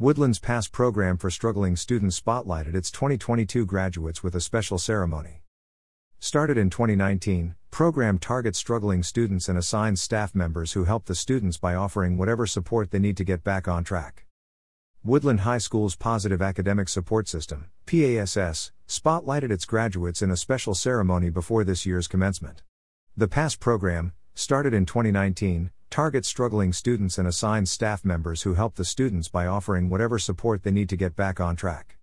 Woodlands Pass program for struggling students spotlighted its 2022 graduates with a special ceremony. Started in 2019, program targets struggling students and assigns staff members who help the students by offering whatever support they need to get back on track. Woodland High School's Positive Academic Support System, PASS, spotlighted its graduates in a special ceremony before this year's commencement. The PASS program, started in 2019, targets struggling students and assigns staff members who help the students by offering whatever support they need to get back on track.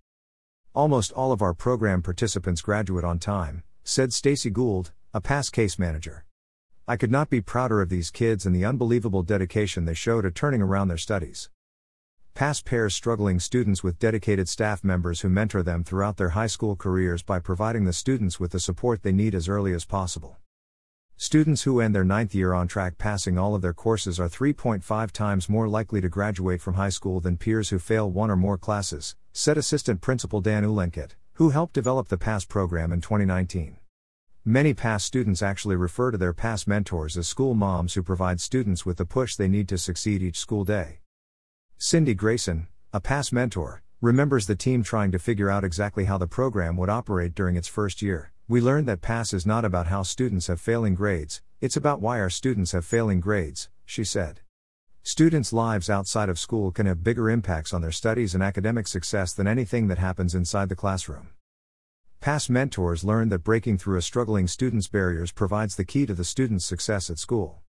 Almost all of our program participants graduate on time, said Stacy Gould, a PASS case manager. I could not be prouder of these kids and the unbelievable dedication they show to turning around their studies. PASS pairs struggling students with dedicated staff members who mentor them throughout their high school careers by providing the students with the support they need as early as possible. Students who end their ninth year on track passing all of their courses are 3.5 times more likely to graduate from high school than peers who fail one or more classes, said Assistant Principal Dan Uhlenkott, who helped develop the PASS program in 2019. Many PASS students actually refer to their PASS mentors as school moms who provide students with the push they need to succeed each school day. Cindy Grayson, a PASS mentor, remembers the team trying to figure out exactly how the program would operate during its first year. We learned that PASS is not about how students have failing grades, it's about why our students have failing grades, she said. Students' lives outside of school can have bigger impacts on their studies and academic success than anything that happens inside the classroom. PASS mentors learned that breaking through a struggling student's barriers provides the key to the student's success at school.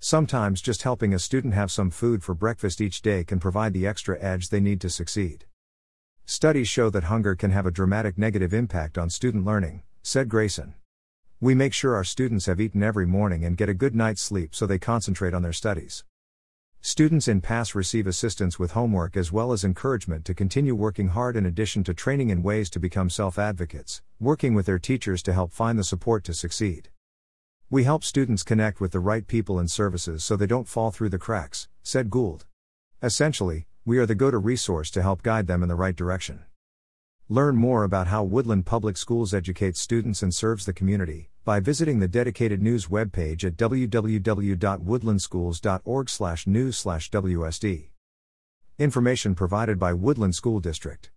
Sometimes just helping a student have some food for breakfast each day can provide the extra edge they need to succeed. Studies show that hunger can have a dramatic negative impact on student learning, said Grayson. We make sure our students have eaten every morning and get a good night's sleep so they concentrate on their studies. Students in PASS receive assistance with homework as well as encouragement to continue working hard in addition to training in ways to become self advocates, working with their teachers to help find the support to succeed. We help students connect with the right people and services so they don't fall through the cracks, said Gould. Essentially, we are the go to resource to help guide them in the right direction. Learn more about how Woodland Public Schools educates students and serves the community by visiting the dedicated news webpage at www.woodlandschools.org/news/wsd. Information provided by Woodland School District.